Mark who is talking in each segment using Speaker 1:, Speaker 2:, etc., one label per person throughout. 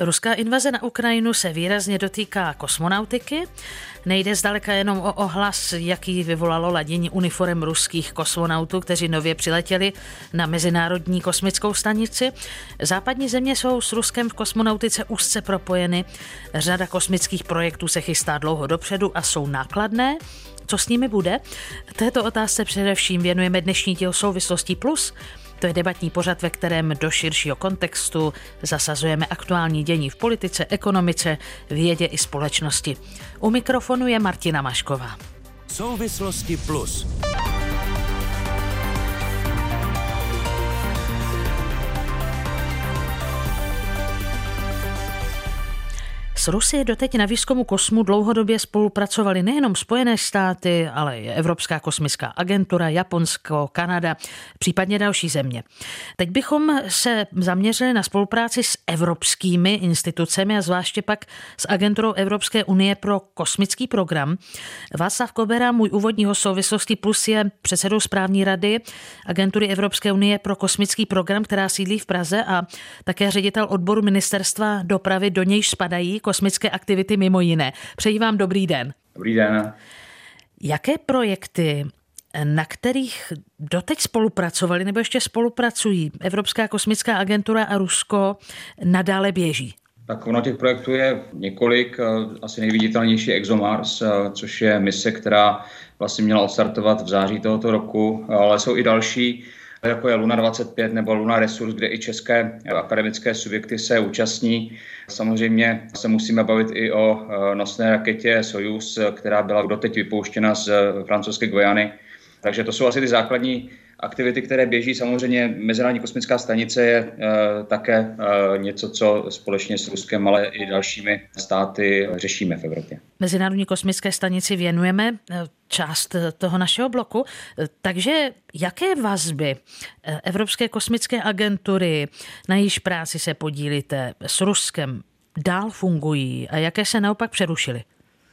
Speaker 1: Ruská invaze na Ukrajinu se výrazně dotýká kosmonautiky. Nejde zdaleka jenom o ohlas, jaký vyvolalo ladění uniform ruských kosmonautů, kteří nově přiletěli na Mezinárodní kosmickou stanici. Západní země jsou s Ruskem v kosmonautice úzce propojeny. Řada kosmických projektů se chystá dlouho dopředu a jsou nákladné. Co s nimi bude? Této otázce především věnujeme dnešní díl souvislostí plus. To je debatní pořad, ve kterém do širšího kontextu zasazujeme aktuální dění v politice, ekonomice, vědě i společnosti. U mikrofonu je Martina Mašková.
Speaker 2: Souvislosti plus.
Speaker 1: Rusy doteď na výzkumu kosmu dlouhodobě spolupracovali nejenom Spojené státy, ale i Evropská kosmická agentura, Japonsko, Kanada, případně další země. Teď bychom se zaměřili na spolupráci s evropskými institucemi a zvláště pak s agenturou Evropské unie pro kosmický program. Václav Kobera, můj úvodního souvislosti plus je předsedou správní rady agentury Evropské unie pro kosmický program, která sídlí v Praze a také ředitel odboru ministerstva dopravy, do nějž spadají kosmické aktivity mimo jiné. Přeji vám dobrý den.
Speaker 3: Dobrý den.
Speaker 1: Jaké projekty na kterých doteď spolupracovali nebo ještě spolupracují Evropská kosmická agentura a Rusko, nadále běží?
Speaker 3: Tak ono těch projektů je několik. Asi nejviditelnější ExoMars, což je mise, která vlastně měla odstartovat v září tohoto roku, ale jsou i další jako je Luna 25 nebo Luna Resource, kde i české akademické subjekty se účastní. Samozřejmě se musíme bavit i o e, nosné raketě Soyuz, která byla doteď vypouštěna z francouzské Guyany. Takže to jsou asi ty základní aktivity, které běží. Samozřejmě Mezinárodní kosmická stanice je e, také e, něco, co společně s Ruskem, ale i dalšími státy řešíme v Evropě.
Speaker 1: Mezinárodní kosmické stanici věnujeme e, část toho našeho bloku. Takže jaké vazby Evropské kosmické agentury, na jejíž práci se podílíte s Ruskem, dál fungují a jaké se naopak přerušily?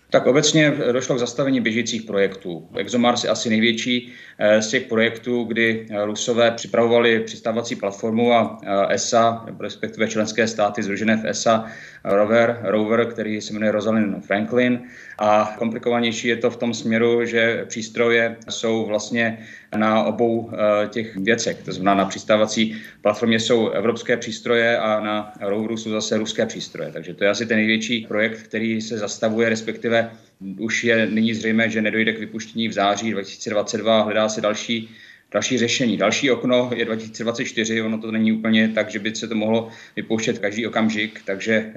Speaker 3: Tak obecně došlo k zastavení běžících projektů. ExoMars je asi největší eh, z těch projektů, kdy Rusové připravovali přistávací platformu a ESA, respektive členské státy združené v ESA, rover, rover, který se jmenuje Rosalind Franklin. A komplikovanější je to v tom směru, že přístroje jsou vlastně na obou eh, těch věcech. To znamená, na přistávací platformě jsou evropské přístroje a na roveru jsou zase ruské přístroje. Takže to je asi ten největší projekt, který se zastavuje, respektive už je nyní zřejmé, že nedojde k vypuštění v září 2022. Hledá se další další řešení. Další okno je 2024, ono to není úplně tak, že by se to mohlo vypouštět každý okamžik, takže eh,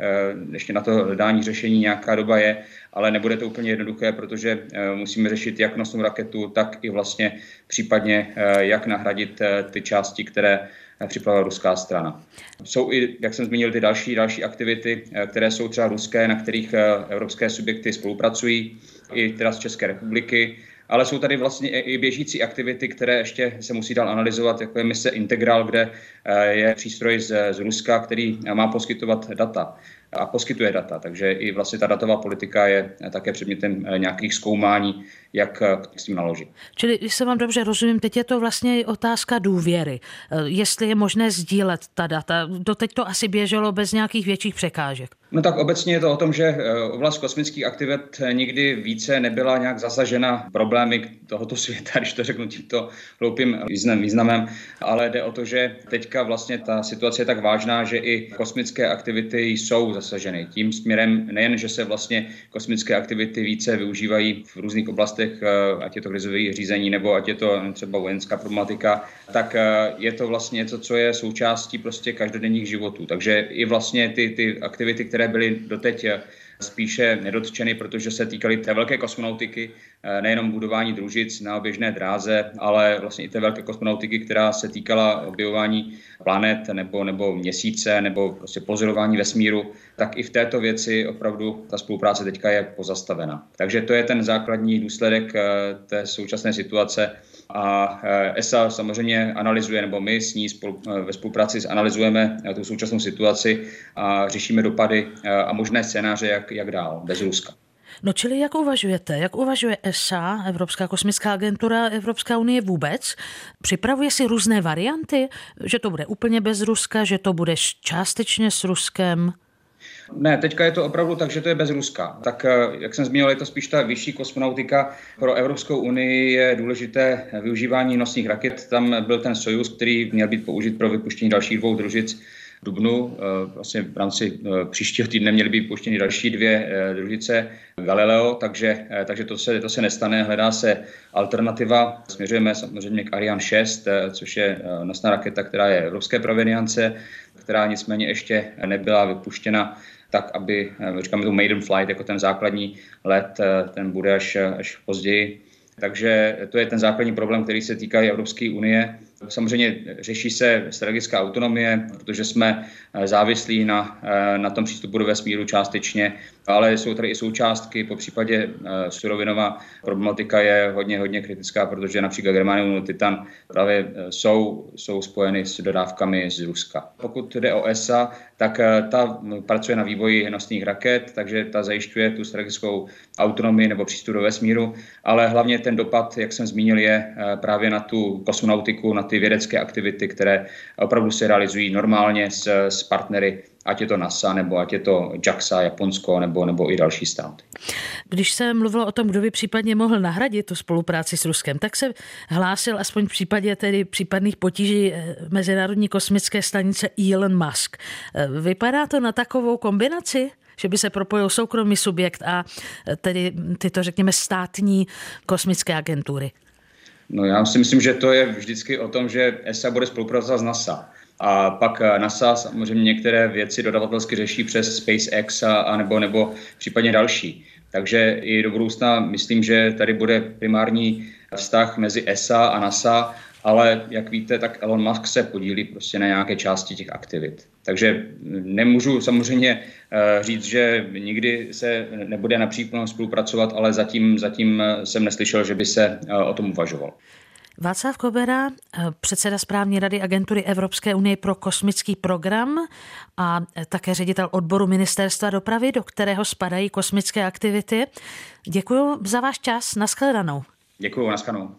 Speaker 3: ještě na to hledání řešení nějaká doba je, ale nebude to úplně jednoduché, protože eh, musíme řešit jak nosnou raketu, tak i vlastně případně eh, jak nahradit ty části, které připravila ruská strana. Jsou i, jak jsem zmínil, ty další, další aktivity, které jsou třeba ruské, na kterých evropské subjekty spolupracují, i teda z České republiky ale jsou tady vlastně i běžící aktivity, které ještě se musí dál analyzovat, jako je mise Integral, kde eh, je přístroj z, z Ruska, který má poskytovat data a poskytuje data. Takže i vlastně ta datová politika je také předmětem eh, nějakých zkoumání, jak eh, s tím naložit.
Speaker 1: Čili, když se vám dobře rozumím, teď je to vlastně otázka důvěry. Jestli je možné sdílet ta data. Doteď to asi běželo bez nějakých větších překážek.
Speaker 3: No tak obecně je to o tom, že eh, oblast kosmických aktivit nikdy více nebyla nějak zasažena problémy tohoto světa, když to řeknu tímto hloupým významem, ale jde o to, že teďka vlastně ta situace je tak vážná, že i kosmické aktivity jsou zasaženy. Tím směrem nejen, že se vlastně kosmické aktivity více využívají v různých oblastech, eh, ať je to krizové řízení nebo ať je to třeba vojenská problematika, tak eh, je to vlastně něco, co je součástí prostě každodenních životů. Takže i vlastně ty, ty aktivity, které byly doteď eh, spíše nedotčeny, protože se týkaly té velké kosmonautiky, eh, nejenom budování družic na běžné dráze, ale vlastně i té velké kosmonautiky, která se týkala objevování planet nebo, nebo měsíce nebo prostě pozorování vesmíru, tak i v této věci opravdu ta spolupráce teďka je pozastavena. Takže to je ten základní důsledek eh, té současné situace a ESA samozřejmě analyzuje, nebo my s ní spolu, ve spolupráci analyzujeme tu současnou situaci a řešíme dopady a možné scénáře, jak, jak dál, bez Ruska.
Speaker 1: No čili jak uvažujete? Jak uvažuje ESA, Evropská kosmická agentura, Evropská unie vůbec? Připravuje si různé varianty? Že to bude úplně bez Ruska, že to bude částečně s Ruskem?
Speaker 3: Ne, teďka je to opravdu tak, že to je bez Ruska. Tak eh, jak jsem zmínil, je to spíš ta vyšší kosmonautika. Pro Evropskou unii je důležité využívání nosních raket. Tam byl ten Sojus, který měl být použit pro vypuštění dalších dvou družic dubnu. Eh, vlastně v rámci eh, příštího týdne měly být puštěny další dvě družice Galileo, takže, takže to, se, to se nestane. Hledá se alternativa. Směřujeme samozřejmě k Ariane 6, což je nosná raketa, která je evropské provenience, která nicméně ještě nebyla vypuštěna tak aby, eh, říkáme tu maiden flight, jako ten základní let, eh, ten bude až, až později. Takže to je ten základní problém, který se týká Evropské unie. Samozřejmě řeší se strategická autonomie, protože jsme eh, závislí na, na tom přístupu do vesmíru částečně ale jsou tady i součástky, po případě eh, surovinová problematika je hodně, hodně kritická, protože například germanium titan právě eh, jsou, jsou spojeny s dodávkami z Ruska. Pokud jde o ESA, tak eh, ta pracuje na vývoji nosných raket, takže ta zajišťuje tu strategickou autonomii nebo přístup do vesmíru, ale hlavně ten dopad, jak jsem zmínil, je právě na tu kosmonautiku, na ty vědecké aktivity, které opravdu se realizují normálně s, s partnery ať je to NASA, nebo ať je to JAXA, Japonsko, nebo, nebo i další státy.
Speaker 1: Když se mluvilo o tom, kdo by případně mohl nahradit tu spolupráci s Ruskem, tak se hlásil aspoň v případě tedy případných potíží eh, Mezinárodní kosmické stanice Elon Musk. Eh, vypadá to na takovou kombinaci? že by se propojil soukromý subjekt a eh, tedy tyto, řekněme, státní kosmické agentury?
Speaker 3: No já si myslím, že to je vždycky o tom, že ESA bude spolupracovat s NASA. A pak eh, NASA samozřejmě některé věci dodavatelsky řeší přes SpaceX a, a nebo, nebo případně další. Takže i do budoucna myslím, že tady bude primární vztah mezi ESA a NASA, ale jak víte, tak Elon Musk se podílí prostě na nějaké části těch aktivit. Takže nemůžu samozřejmě eh, říct, že nikdy se nebude například spolupracovat, ale zatím, zatím jsem neslyšel, že by se eh, o tom uvažoval.
Speaker 1: Václav Kobera, eh, předseda správní rady agentury Evropské unie pro kosmický program a eh, také ředitel odboru ministerstva dopravy, do kterého spadají kosmické aktivity. Děkuji za váš čas. Naschledanou.
Speaker 3: Děkuji, naschledanou.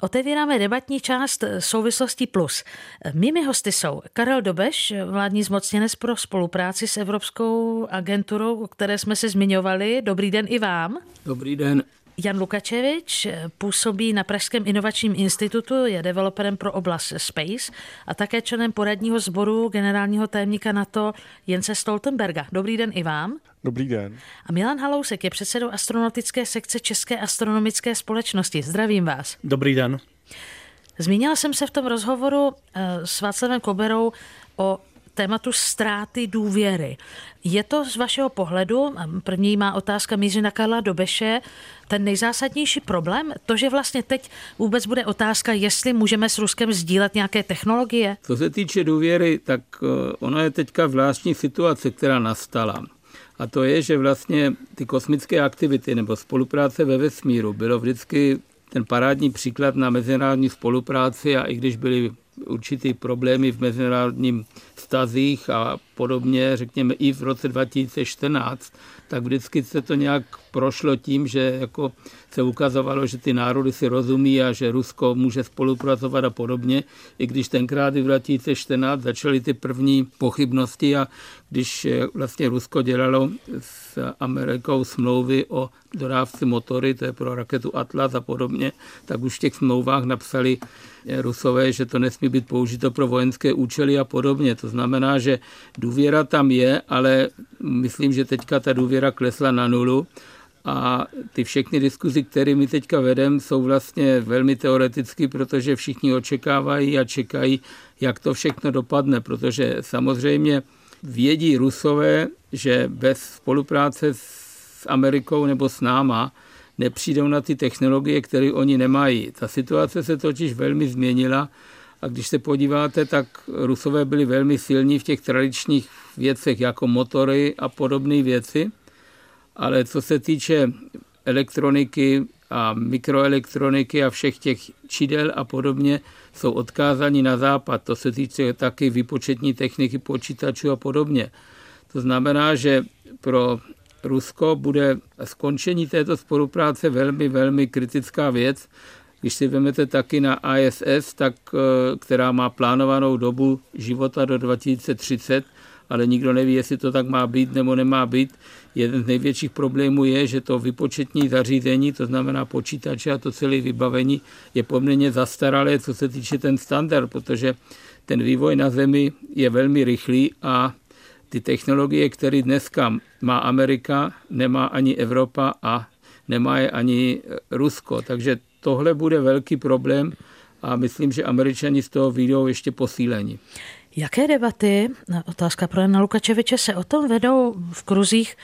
Speaker 1: Otevíráme debatní část eh, souvislostí plus. Mými hosty jsou Karel Dobeš, vládní zmocněnec pro spolupráci s Evropskou agenturou, o které jsme se zmiňovali. Dobrý den i vám.
Speaker 4: Dobrý den.
Speaker 1: Jan Lukačevič působí na Pražském inovačním institutu, je developerem pro oblast Space a také členem poradního sboru generálního tajemníka NATO Jence Stoltenberga. Dobrý den i vám.
Speaker 5: Dobrý den.
Speaker 1: A Milan Halousek je předsedou astronautické sekce České astronomické společnosti. Zdravím vás.
Speaker 6: Dobrý den.
Speaker 1: Zmínila jsem se v tom rozhovoru eh, s Václavem Koberou o tématu ztráty důvěry. Je to z vašeho pohledu, první má otázka míří na Karla Dobeše, ten nejzásadnější problém? To, že vlastně teď vůbec bude otázka, jestli můžeme s Ruskem sdílet nějaké technologie?
Speaker 4: Co se týče důvěry, tak eh, ono je teďka zvláštní situace, která nastala. A to je, že vlastně ty kosmické aktivity nebo spolupráce ve vesmíru bylo vždycky ten parádní příklad na mezinárodní spolupráci a i když byly určitý problémy v mezinárodním stazích a podobně, řekněme i v roce 2014, tak vždycky se to nějak prošlo tím, že jako se ukazovalo, že ty národy si rozumí a že Rusko může spolupracovat a podobně, i když tenkrát v 2014 začaly ty první pochybnosti a když vlastně Rusko dělalo s Amerikou smlouvy o dodávce motory, to je pro raketu Atlas a podobně, tak už v těch smlouvách napsali Rusové, že to nesmí být použito pro vojenské účely a podobně. To znamená, že důvěra tam je, ale myslím, že teďka ta důvěra klesla na nulu a ty všechny diskuzi, které my teďka vedeme, jsou vlastně velmi teoreticky, protože všichni očekávají a čekají, jak to všechno dopadne, protože samozřejmě vědí Rusové, že bez spolupráce s Amerikou nebo s náma nepřijdou na ty technologie, které oni nemají. Ta situace se totiž velmi změnila a když se podíváte, tak Rusové byli velmi silní v těch tradičních věcech jako motory a podobné věci, ale co se týče elektroniky a mikroelektroniky a všech těch čidel a podobně, jsou odkázaní na západ. To se týče taky výpočetní techniky počítačů a podobně. To znamená, že pro Rusko bude skončení této spolupráce velmi, velmi kritická věc. Když si vezmete taky na ISS, tak, eh, která má plánovanou dobu života do 2030, ale nikdo neví, jestli to tak má být nebo nemá být. Jeden z největších problémů je, že to vypočetní zařízení, to znamená počítače a to celé vybavení, je poměrně zastaralé, co se týče ten standard, protože ten vývoj na Zemi je velmi rychlý a ty technologie, které dneska má Amerika, nemá ani Evropa a nemá je ani Rusko. Takže tohle bude velký problém a myslím, že američani z toho výjdou ještě posílení.
Speaker 1: Jaké debaty, otázka pro Jana Lukačeviče, se o tom vedou v kruzích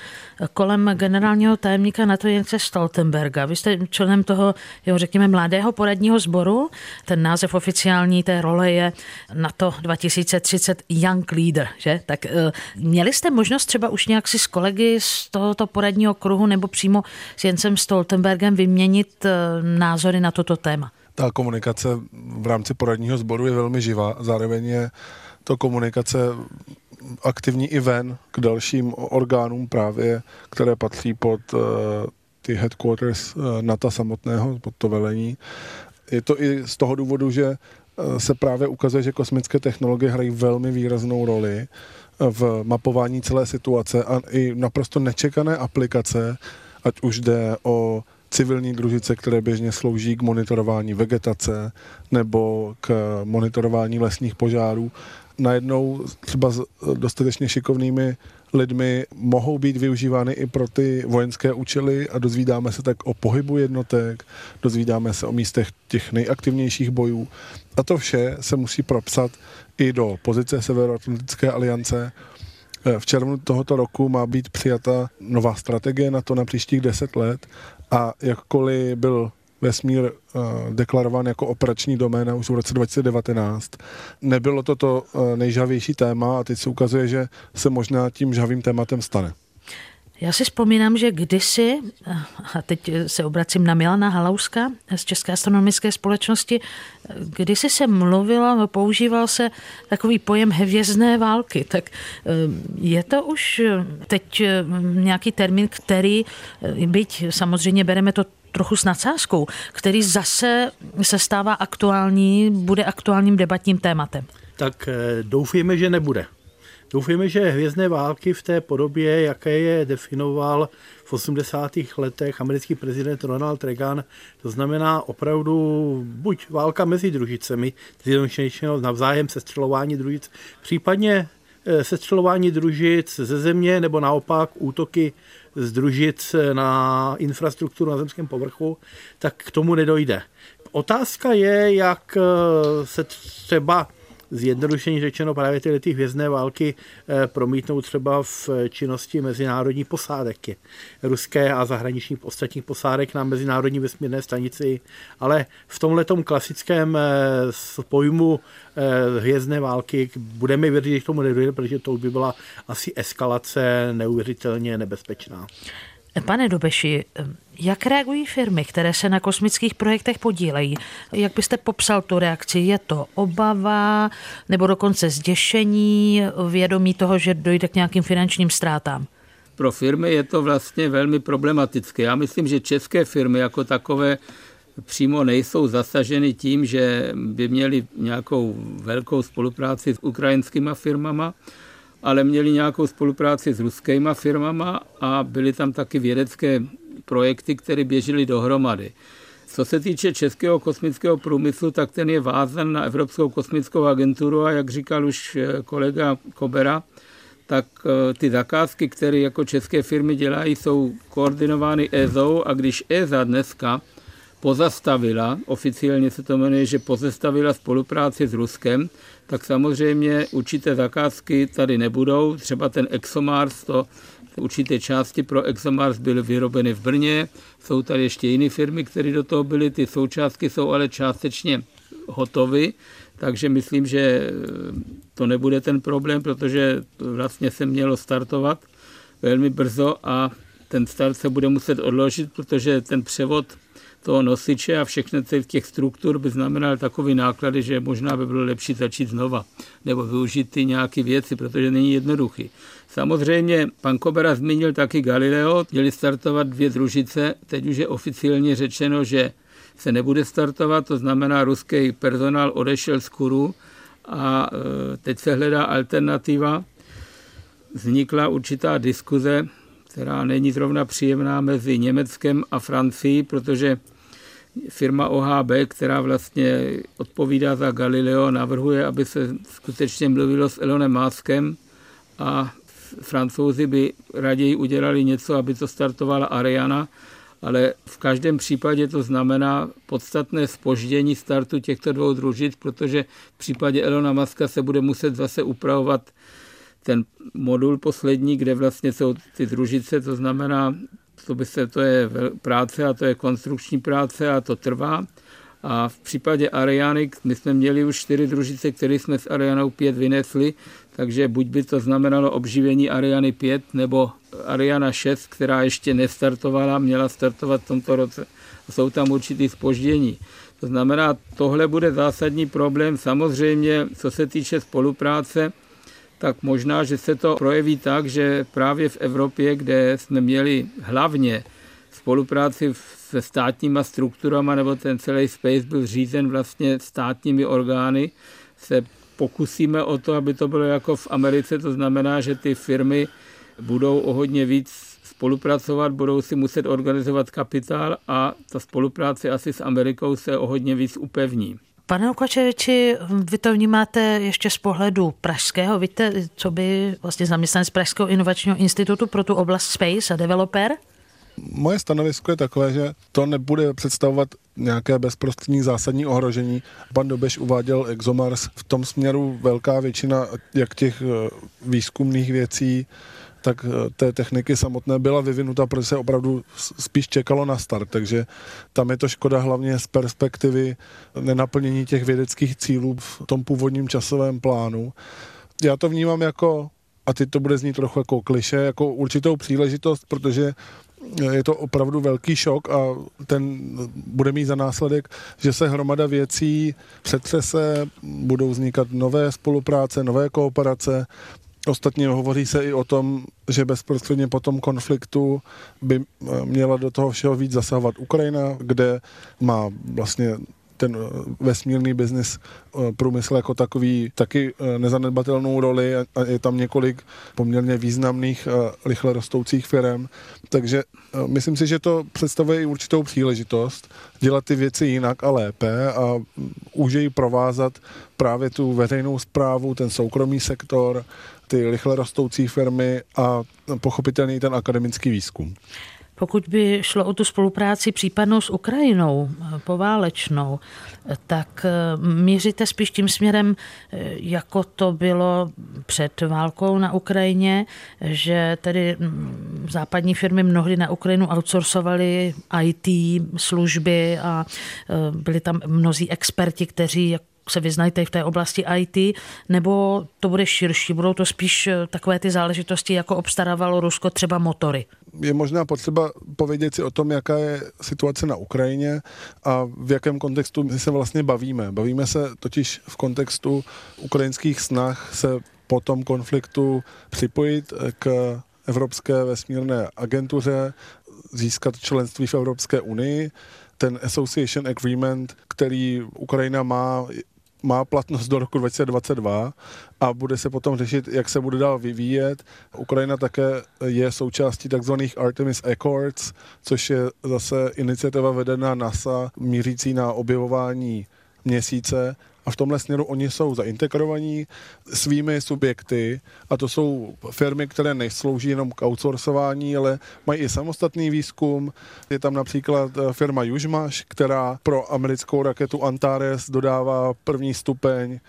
Speaker 1: kolem generálního tajemníka NATO Jence Stoltenberga? Vy jste členem toho, jeho řekněme, mladého poradního sboru. Ten název oficiální té role je NATO 2030 Young Leader, že? Tak eh, měli jste možnost třeba už nějak si s kolegy z tohoto poradního kruhu nebo přímo s Jencem Stoltenbergem vyměnit eh, názory na toto téma?
Speaker 5: Ta komunikace v rámci poradního sboru je velmi živá, zároveň je to komunikace aktivní i ven k dalším orgánům právě, které patří pod uh, ty headquarters uh, NATO samotného, pod to velení. Je to i z toho důvodu, že uh, se právě ukazuje, že kosmické technologie hrají velmi výraznou roli v mapování celé situace a i naprosto nečekané aplikace, ať už jde o civilní družice, které běžně slouží k monitorování vegetace nebo k monitorování lesních požárů, najednou třeba s dostatečně šikovnými lidmi mohou být využívány i pro ty vojenské účely a dozvídáme se tak o pohybu jednotek, dozvídáme se o místech těch nejaktivnějších bojů a to vše se musí propsat i do pozice Severoatlantické aliance. V červnu tohoto roku má být přijata nová strategie na to na příštích deset let a jakkoliv byl vesmír uh, deklarován jako operační doména už v roce 2019. Nebylo to to uh, nejžavější téma a teď se ukazuje, že se možná tím žavým tématem stane.
Speaker 1: Já si vzpomínám, že kdysi, a teď se obracím na Milana Halauska z České astronomické společnosti, kdysi se mluvilo, používal se takový pojem hvězdné války, tak eh, je to už teď nějaký termín, který, byť samozřejmě bereme to trochu s nadsázkou, který zase se stává aktuální, bude aktuálním debatním tématem.
Speaker 6: Tak eh, doufujeme, že nebude. Doufujeme, že hvězdné války v té podobě, jaké je definoval v 80. letech americký prezident Ronald Reagan, to znamená opravdu buď válka mezi družicemi, navzájem sestřelování družic, případně eh, sestřelování družic ze země nebo naopak útoky združit na infrastrukturu na zemském povrchu, tak k tomu nedojde. Otázka je, jak eh, se třeba zjednodušeně řečeno právě tyhle ty hvězdné války eh, promítnou třeba v činnosti mezinárodní posádky, ruské a zahraničních ostatních posádek na mezinárodní vesmírné stanici, ale v tomhle klasickém eh, pojmu eh, hvězdné války budeme věřit, že k tomu nedojde, protože to by byla asi eskalace neuvěřitelně nebezpečná.
Speaker 1: Pane Dobeši, jak reagují firmy, které se na kosmických projektech podílejí? Jak byste popsal tu reakci? Je to obava nebo dokonce zděšení, vědomí toho, že dojde k nějakým finančním ztrátám?
Speaker 4: Pro firmy je to vlastně velmi problematické. Já myslím, že české firmy jako takové přímo nejsou zasaženy tím, že by měli nějakou velkou spolupráci s ukrajinskými firmama, ale měli nějakou spolupráci s ruskýma firmama a byly tam taky vědecké projekty, které běžely dohromady. Co se týče českého kosmického průmyslu, tak ten je vázan na Evropskou kosmickou agenturu a jak říkal už eh, kolega Kobera, tak eh, ty zakázky, které jako české firmy dělají, jsou koordinovány EZO a když EZA dneska pozastavila, oficiálně se to jmenuje, že pozastavila spolupráci s Ruskem, tak samozřejmě určité zakázky tady nebudou. Třeba ten ExoMars, to určité části pro ExoMars byly vyrobeny v Brně. Jsou tady ještě jiné firmy, které do toho byly. Ty součástky jsou ale částečně hotovy, takže myslím, že to nebude ten problém, protože vlastně se mělo startovat velmi brzo a ten start se bude muset odložit, protože ten převod toho nosiče a všechny těch struktur by znamenal takový náklady, že možná by bylo lepší začít znova nebo využít ty nějaké věci, protože není jednoduchý. Samozřejmě pan Kobera zmínil taky Galileo, měli startovat dvě družice, teď už je oficiálně řečeno, že se nebude startovat, to znamená ruský personál odešel z Kuru a e, teď se hledá alternativa. vznikla určitá diskuze, která není zrovna příjemná mezi Německem a Francií, protože firma OHB, která vlastně odpovídá za Galileo, navrhuje, aby se skutečně mluvilo s Elonem Muskem a francouzi by raději udělali něco, aby to startovala Ariana, ale v každém případě to znamená podstatné spoždění startu těchto dvou družic, protože v případě Elona Muska se bude muset zase upravovat ten modul poslední, kde vlastně jsou ty družice, to znamená, to, by se, to je práce a to je konstrukční práce a to trvá. A v případě Ariany, my jsme měli už čtyři družice, které jsme s Arianou 5 vynesli, takže buď by to znamenalo obživení Ariany 5 nebo Ariana 6, která ještě nestartovala, měla startovat v tomto roce. Jsou tam určitý spoždění. To znamená, tohle bude zásadní problém. Samozřejmě, co se týče spolupráce, tak možná, že se to projeví tak, že právě v Evropě, kde jsme měli hlavně spolupráci se státníma strukturama, nebo ten celý space byl řízen vlastně státními orgány, se pokusíme o to, aby to bylo jako v Americe, to znamená, že ty firmy budou o hodně víc spolupracovat, budou si muset organizovat kapitál a ta spolupráce asi s Amerikou se o hodně víc upevní.
Speaker 1: Pane Ukačeviči, vy to vnímáte ještě z pohledu pražského. Víte, co by vlastně zaměstnanec Pražského inovačního institutu pro tu oblast Space a developer?
Speaker 5: Moje stanovisko je takové, že to nebude představovat nějaké bezprostřední zásadní ohrožení. Pan Dobeš uváděl ExoMars. V tom směru velká většina jak těch eh, výzkumných věcí, tak eh, té techniky samotné byla vyvinuta, protože se opravdu spíš čekalo na start, takže tam je to škoda hlavně z perspektivy nenaplnění těch vědeckých cílů v tom původním časovém plánu. Já to vnímám jako a teď to bude znít trochu jako kliše, jako určitou příležitost, protože je to opravdu velký šok a ten bude mít za následek, že se hromada věcí přetřese, budou vznikat nové spolupráce, nové kooperace. Ostatně hovoří se i o tom, že bezprostředně po tom konfliktu by měla do toho všeho víc zasahovat Ukrajina, kde má vlastně ten eh, vesmírný biznis eh, průmysl jako takový taky eh, nezanedbatelnou roli a je tam několik poměrně významných rychle rostoucích firm. Takže myslím si, že to představuje i určitou příležitost dělat ty věci jinak a lépe a užej provázat právě tu veřejnou zprávu, ten soukromý sektor, ty rychle rostoucí firmy a pochopitelně i ten akademický výzkum.
Speaker 1: Pokud by šlo o tu spolupráci případnou s Ukrajinou, poválečnou, tak eh, míříte spíš tím směrem, eh, jako to bylo před válkou na Ukrajině, že tedy mm, západní firmy mnohdy na Ukrajinu outsourcovaly IT služby a eh, byli tam mnozí experti, kteří se vyznají v té oblasti IT, nebo to bude širší, budou to spíš takové ty záležitosti, jako obstarávalo Rusko třeba motory?
Speaker 5: je možná potřeba povědět si o tom, jaká je situace na Ukrajině a v jakém kontextu my se vlastně bavíme. Bavíme se totiž v kontextu ukrajinských snah se po tom konfliktu připojit k Evropské vesmírné agentuře, získat členství v Evropské unii. Ten Association Agreement, který Ukrajina má, má platnost do roku 2022 a bude se potom řešit, jak se bude dál vyvíjet. Ukrajina také je součástí takzvaných Artemis Accords, což je zase iniciativa vedená NASA mířící na objevování měsíce a v tomhle směru oni jsou zaintegrovaní svými subjekty a to jsou firmy, které neslouží jenom k outsourcování, ale mají i samostatný výzkum. Je tam například eh, firma Južmaš, která pro americkou raketu Antares dodává první stupeň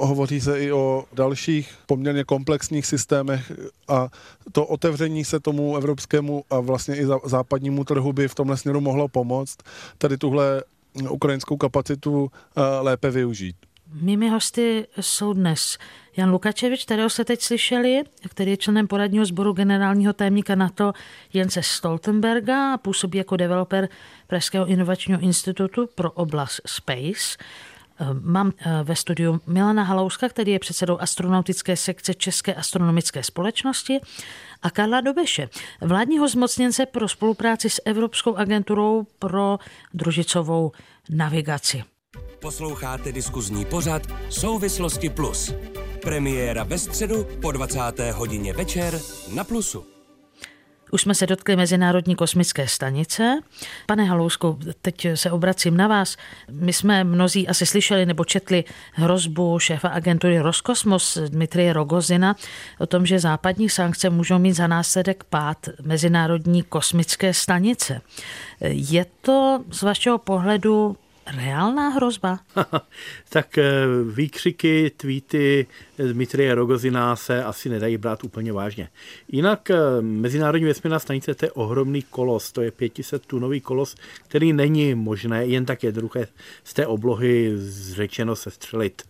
Speaker 5: Hovoří se i o dalších poměrně komplexních systémech a to otevření se tomu evropskému a vlastně i západnímu trhu by v tomhle směru mohlo pomoct. Tady tuhle ukrajinskou kapacitu eh, lépe využít.
Speaker 1: Mými hosty jsou dnes Jan Lukačevič, kterého jste teď slyšeli, který je členem poradního sboru generálního tajemníka NATO Jence Stoltenberga a působí jako developer Pražského inovačního institutu pro oblast Space. Eh, mám eh, ve studiu Milana Halouska, který je předsedou astronautické sekce České astronomické společnosti a Karla Dobeše, vládního zmocněnce pro spolupráci s Evropskou agenturou pro družicovou navigaci.
Speaker 2: Posloucháte diskuzní pořad Souvislosti Plus. Premiéra ve středu po 20. hodině večer na Plusu.
Speaker 1: Už jsme se dotkli Mezinárodní kosmické stanice. Pane Halousku, teď se obracím na vás. My jsme mnozí asi slyšeli nebo četli hrozbu šéfa agentury Roskosmos Dmitrie Rogozina o tom, že západní sankce můžou mít za následek pád Mezinárodní kosmické stanice. Je to z vašeho pohledu reálná hrozba?
Speaker 6: tak eh, výkřiky, tweety Dmitrie Rogozina se asi nedají brát úplně vážně. Jinak eh, Mezinárodní vesmírná stanice to je ohromný kolos, to je 500 tunový kolos, který není možné jen tak jednoduché z té oblohy zřečeno sestřelit.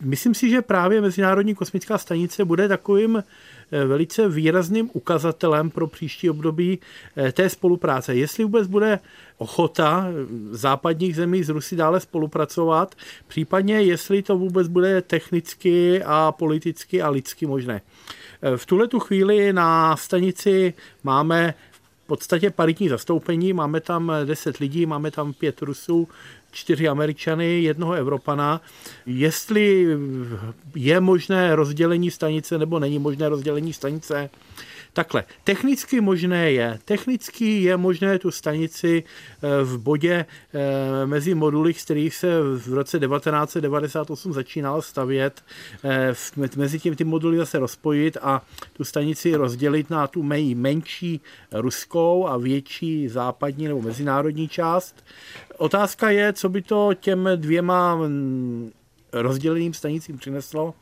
Speaker 6: Myslím si, že právě Mezinárodní kosmická stanice bude takovým Eh, velice výrazným ukazatelem pro příští období eh, té spolupráce. Jestli vůbec bude ochota eh, západních zemí z Rusy dále spolupracovat, případně jestli to vůbec bude technicky a politicky a lidsky možné. V tuhle tu chvíli na stanici máme v podstatě paritní zastoupení, máme tam 10 lidí, máme tam pět Rusů, čtyři Američany, jednoho Evropana. Jestli je možné rozdělení stanice nebo není možné rozdělení stanice, Takhle, technicky možné je. Technicky je možné tu stanici eh, v bodě eh, mezi moduly, z kterých se v roce 1998 začínal stavět, eh, mezi tím ty moduly zase rozpojit a tu stanici rozdělit na tu menší ruskou a větší západní nebo mezinárodní část. Otázka je, co by to těm dvěma mm, rozděleným stanicím přineslo.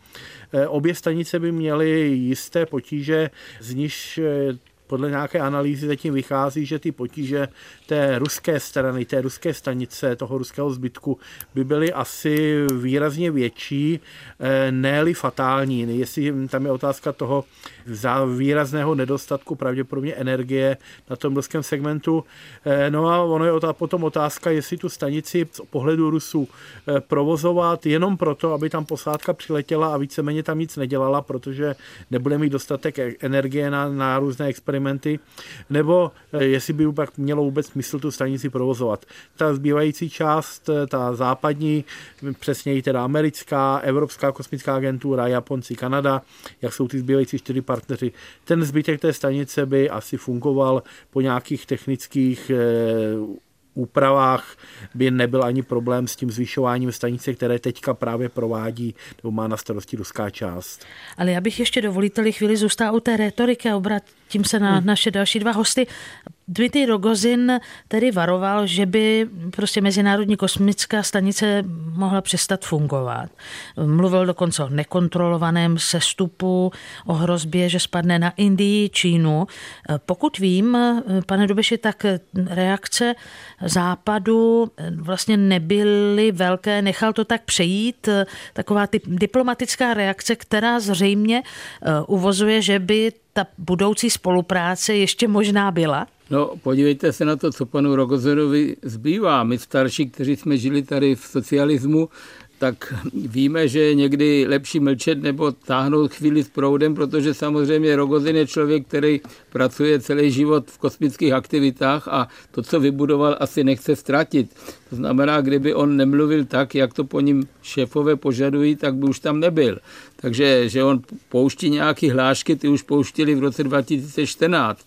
Speaker 6: Eh, obě stanice by měly jisté potíže, z níž podle nějaké analýzy zatím vychází, že ty potíže té ruské strany, té ruské stanice, toho ruského zbytku by byly asi výrazně větší, eh, ne fatální. Jestli tam je otázka toho za výrazného nedostatku pravděpodobně energie na tom ruském segmentu. Eh, no a ono je potom otázka, jestli tu stanici z pohledu Rusů eh, provozovat jenom proto, aby tam posádka přiletěla a víceméně tam nic nedělala, protože nebude mít dostatek e- energie na, na různé experimenty, nebo jestli by pak mělo vůbec smysl tu stanici provozovat. Ta zbývající část, ta západní, přesněji teda americká, Evropská kosmická agentura, Japonci, Kanada, jak jsou ty zbývající čtyři partneři. Ten zbytek té stanice by asi fungoval po nějakých technických eh, úpravách by nebyl ani problém s tím zvyšováním stanice, které teďka právě provádí nebo má na starosti ruská část.
Speaker 1: Ale já bych ještě dovoliteli chvíli zůstal u té retoriky a obratím se na hmm. naše další dva hosty. Dmitry Rogozin tedy varoval, že by prostě Mezinárodní kosmická stanice mohla přestat fungovat. Mluvil dokonce o nekontrolovaném sestupu, o hrozbě, že spadne na Indii, Čínu. Pokud vím, pane Dubeši, tak reakce západu vlastně nebyly velké, nechal to tak přejít. Taková ty diplomatická reakce, která zřejmě uvozuje, že by ta budoucí spolupráce ještě možná byla?
Speaker 4: No, podívejte se na to, co panu Rogozorovi zbývá. My starší, kteří jsme žili tady v socialismu, tak víme, že je někdy lepší mlčet nebo táhnout chvíli s proudem, protože samozřejmě Rogozin je člověk, který pracuje celý život v kosmických aktivitách a to, co vybudoval, asi nechce ztratit. To znamená, kdyby on nemluvil tak, jak to po ním šéfové požadují, tak by už tam nebyl. Takže, že on pouští nějaké hlášky, ty už pouštili v roce 2014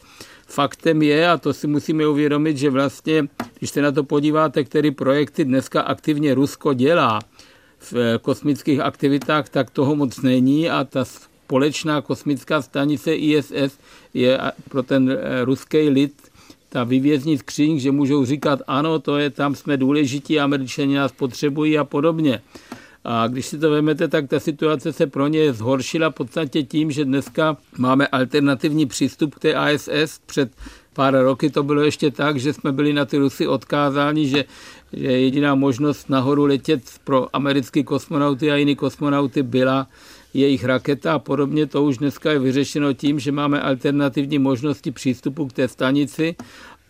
Speaker 4: faktem je, a to si musíme uvědomit, že vlastně, když se na to podíváte, který projekty dneska aktivně Rusko dělá v eh, kosmických aktivitách, tak toho moc není a ta společná kosmická stanice ISS je pro ten eh, ruský lid ta vyvězní skříň, že můžou říkat, ano, to je, tam jsme důležití, američani nás potřebují a podobně. A když si to vezmete, tak ta situace se pro ně zhoršila v podstatě tím, že dneska máme alternativní přístup k té ASS. Před pár roky to bylo ještě tak, že jsme byli na ty Rusy odkázáni, že, že jediná možnost nahoru letět pro americké kosmonauty a jiný kosmonauty byla jejich raketa a podobně. To už dneska je vyřešeno tím, že máme alternativní možnosti přístupu k té stanici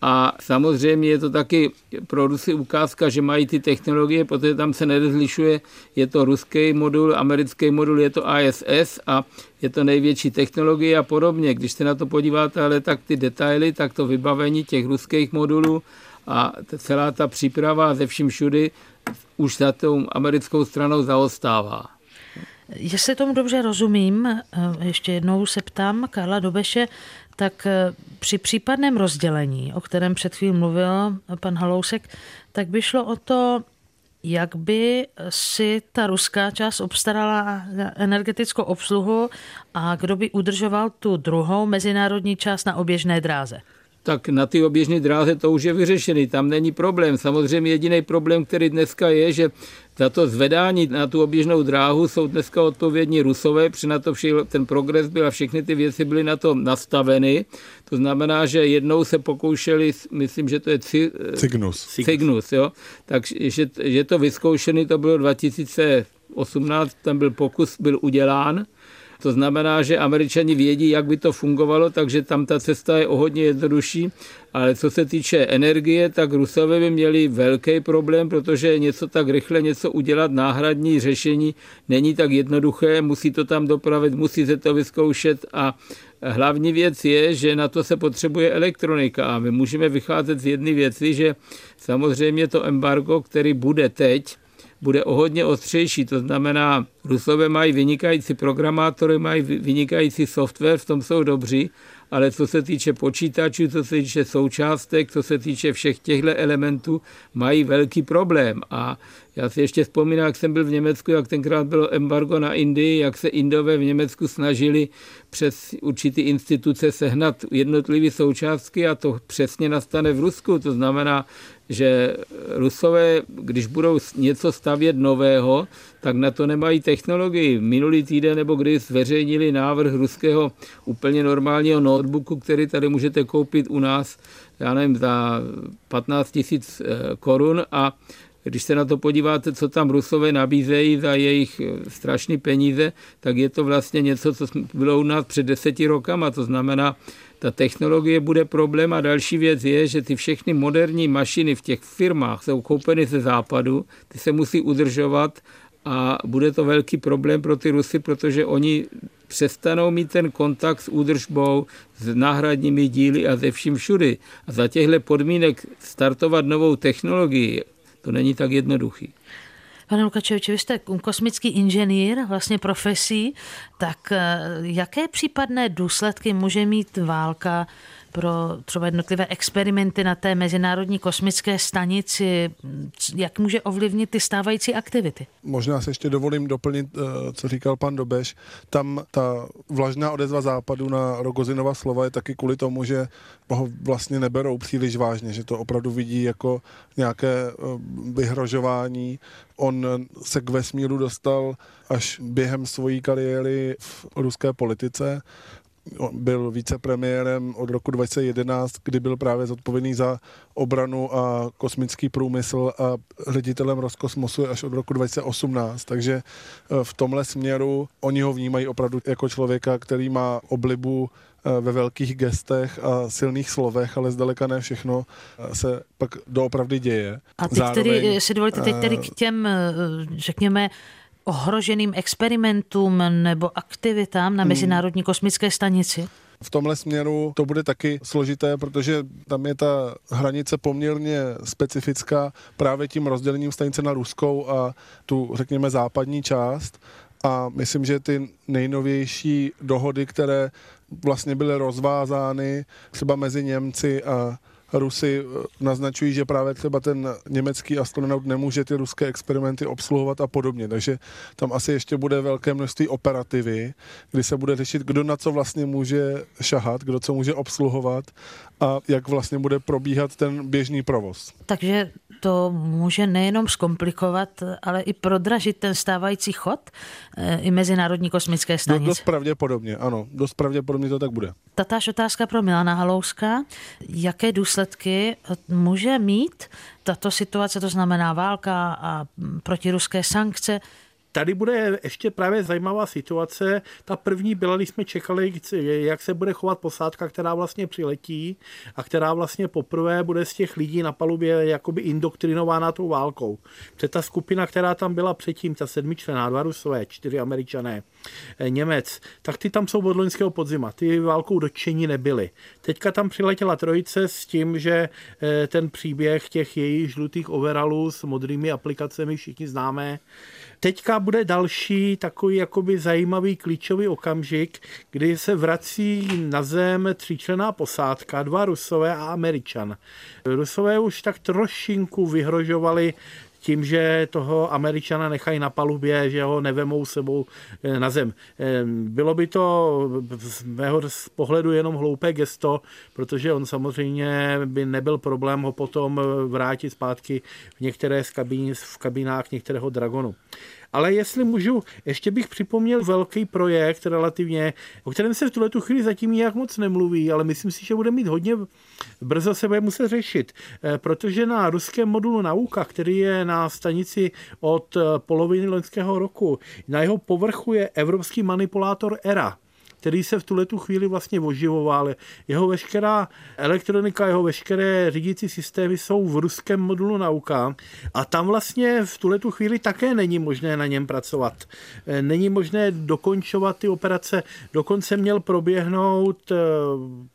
Speaker 4: a samozřejmě je to taky pro Rusy ukázka, že mají ty technologie, protože tam se nerozlišuje, je to ruský modul, americký modul, je to ISS a je to největší technologie a podobně. Když se na to podíváte, ale tak ty detaily, tak to vybavení těch ruských modulů a celá ta příprava ze vším všudy už za tou americkou stranou zaostává.
Speaker 1: Jestli tomu dobře rozumím, eh, ještě jednou se ptám Karla Dobeše, tak eh, při případném rozdělení, o kterém před chvílí mluvil pan Halousek, tak by šlo o to, jak by si ta ruská část obstarala energetickou obsluhu a kdo by udržoval tu druhou mezinárodní část na oběžné dráze
Speaker 4: tak na ty oběžné dráze to už je vyřešený, tam není problém. Samozřejmě jediný problém, který dneska je, že za to zvedání na tu oběžnou dráhu jsou dneska odpovědní Rusové, při na to vši, ten progres byl a všechny ty věci byly na to nastaveny. To znamená, že jednou se pokoušeli, myslím, že to je ci,
Speaker 5: Cygnus.
Speaker 4: Cygnus, jo? Takže že to vyzkoušený, to bylo 2018, ten byl pokus, byl udělán to znamená, že američani vědí, jak by to fungovalo, takže tam ta cesta je o hodně jednodušší. Ale co se týče energie, tak Rusové by měli velký problém, protože něco tak rychle, něco udělat, náhradní řešení není tak jednoduché, musí to tam dopravit, musí se to vyzkoušet a hlavní věc je, že na to se potřebuje elektronika a my můžeme vycházet z jedné věci, že samozřejmě to embargo, který bude teď, bude o hodně ostřejší. To znamená, Rusové mají vynikající programátory, mají vynikající software, v tom jsou dobří, ale co se týče počítačů, co se týče součástek, co se týče všech těchto elementů, mají velký problém. A já si ještě vzpomínám, jak jsem byl v Německu, jak tenkrát bylo embargo na Indii, jak se Indové v Německu snažili přes určitý instituce sehnat jednotlivé součástky a to přesně nastane v Rusku. To znamená, že Rusové, když budou něco stavět nového, tak na to nemají technologii. Minulý týden nebo kdy zveřejnili návrh ruského úplně normálního notebooku, který tady můžete koupit u nás, já nevím, za 15 tisíc eh, korun a když se na to podíváte, co tam Rusové nabízejí za jejich eh, strašné peníze, tak je to vlastně něco, co bylo u nás před deseti rokama. To znamená, ta technologie bude problém a další věc je, že ty všechny moderní mašiny v těch firmách jsou koupeny ze západu, ty se musí udržovat a bude to velký problém pro ty Rusy, protože oni přestanou mít ten kontakt s údržbou, s náhradními díly a ze vším všudy. A za těchto podmínek startovat novou technologii, to není tak jednoduchý.
Speaker 1: Pane Lukačeviči, vy jste kosmický inženýr, vlastně profesí, tak eh, jaké případné důsledky může mít válka pro třeba jednotlivé experimenty na té mezinárodní kosmické stanici, jak může ovlivnit ty stávající aktivity?
Speaker 5: Možná se ještě dovolím doplnit, eh, co říkal pan Dobeš. Tam ta vlažná odezva západu na Rogozinova slova je taky kvůli tomu, že ho vlastně neberou příliš vážně, že to opravdu vidí jako nějaké eh, vyhrožování. On se k vesmíru dostal až během svojí kariéry v ruské politice byl vicepremiérem od roku 2011, kdy byl právě zodpovědný za obranu a kosmický průmysl a ředitelem Roskosmosu až od roku 2018. Takže eh, v tomhle směru oni ho vnímají opravdu jako člověka, který má oblibu eh, ve velkých gestech a silných slovech, ale zdaleka ne všechno eh, se pak doopravdy děje.
Speaker 1: A teď Zároveň, tedy, si dovolíte, teď tedy k těm, řekněme, ohroženým experimentům nebo aktivitám na hmm. Mezinárodní kosmické stanici?
Speaker 5: V tomhle směru to bude taky složité, protože tam je ta hranice poměrně specifická právě tím rozdělením stanice na ruskou a tu, řekněme, západní část. A myslím, že ty nejnovější dohody, které vlastně byly rozvázány třeba mezi Němci a Rusy eh, naznačují, že právě třeba ten německý astronaut nemůže ty ruské experimenty obsluhovat a podobně. Takže tam asi ještě bude velké množství operativy, kdy se bude řešit, kdo na co vlastně může šahat, kdo co může obsluhovat a jak vlastně bude probíhat ten běžný provoz.
Speaker 1: Takže to může nejenom zkomplikovat, ale i prodražit ten stávající chod eh, i Mezinárodní kosmické stanice.
Speaker 5: No, dost pravděpodobně, ano. Dost pravděpodobně to tak bude.
Speaker 1: Tatáž otázka pro Milana Halouska. Jaké důsledky může mít tato situace, to znamená válka a protiruské sankce,
Speaker 6: Tady bude ještě právě zajímavá situace. Ta první byla, když jsme čekali, jak se bude chovat posádka, která vlastně přiletí a která vlastně poprvé bude z těch lidí na palubě jakoby indoktrinována tou válkou. To je ta skupina, která tam byla předtím, ta sedmičlená, dva rusové, čtyři američané, eh, Němec, tak ty tam jsou od loňského podzima. Ty válkou dotčení nebyly. Teďka tam přiletěla trojice s tím, že eh, ten příběh těch jejich žlutých overalů s modrými aplikacemi všichni známe. Teďka bude další takový jakoby zajímavý klíčový okamžik, kdy se vrací na zem tříčlená posádka, dva Rusové a Američan. Rusové už tak trošinku vyhrožovali tím, že toho Američana nechají na palubě, že ho nevemou sebou eh, na zem. Eh, bylo by to z mého pohledu jenom hloupé gesto, protože on samozřejmě by nebyl problém ho potom vrátit zpátky v některé z kabín, v kabinách některého Dragonu. Ale jestli můžu, ještě bych připomněl velký projekt relativně, o kterém se v tuhle tu chvíli zatím nějak moc nemluví, ale myslím si, že bude mít hodně brzo se bude muset řešit, eh, protože na ruském modulu Nauka, který je na stanici od eh, poloviny loňského roku, na jeho povrchu je evropský manipulátor ERA který se v tuhle tu chvíli vlastně oživoval. Jeho veškerá elektronika, jeho veškeré řídící systémy jsou v ruském modulu nauka a tam vlastně v tuhle tu chvíli také není možné na něm pracovat. E, není možné dokončovat ty operace. Dokonce měl proběhnout, e,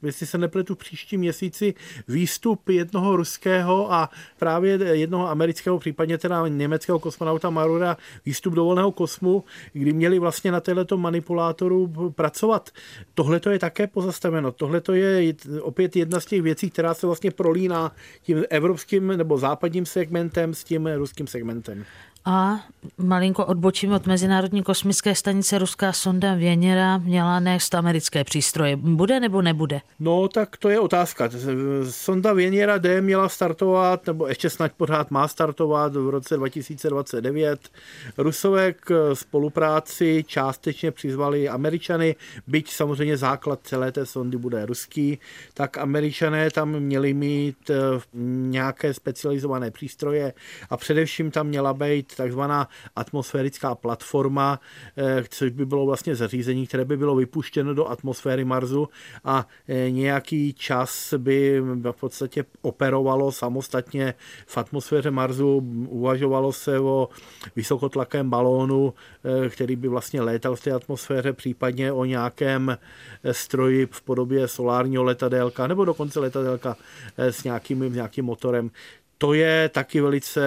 Speaker 6: jestli se nepletu, v příštím měsíci výstup jednoho ruského a právě jednoho amerického, případně teda německého kosmonauta Marura, výstup do volného kosmu, kdy měli vlastně na této manipulátoru pracovat fungovat. Tohle to je také pozastaveno. Tohle to je opět jedna z těch věcí, která se vlastně prolíná tím evropským nebo západním segmentem s tím ruským segmentem.
Speaker 1: A malinko odbočím od Mezinárodní kosmické stanice ruská sonda Věněra měla nést americké přístroje. Bude nebo nebude?
Speaker 6: No, tak to je otázka. Sonda Věněra D měla startovat, nebo ještě snad pořád má startovat v roce 2029. Rusové k spolupráci částečně přizvali Američany, byť samozřejmě základ celé té sondy bude ruský, tak Američané tam měli mít eh, nějaké specializované přístroje a především tam měla být takzvaná atmosférická platforma, eh, což by bylo vlastně zařízení, které by bylo vypuštěno do atmosféry Marsu a eh, nějaký čas by v podstatě operovalo samostatně v atmosféře Marsu. Uvažovalo se o vysokotlakém balónu, eh, který by vlastně létal v té atmosféře, případně o nějakém stroji v podobě solárního letadélka nebo dokonce letadélka s nějakým, nějakým motorem to je taky velice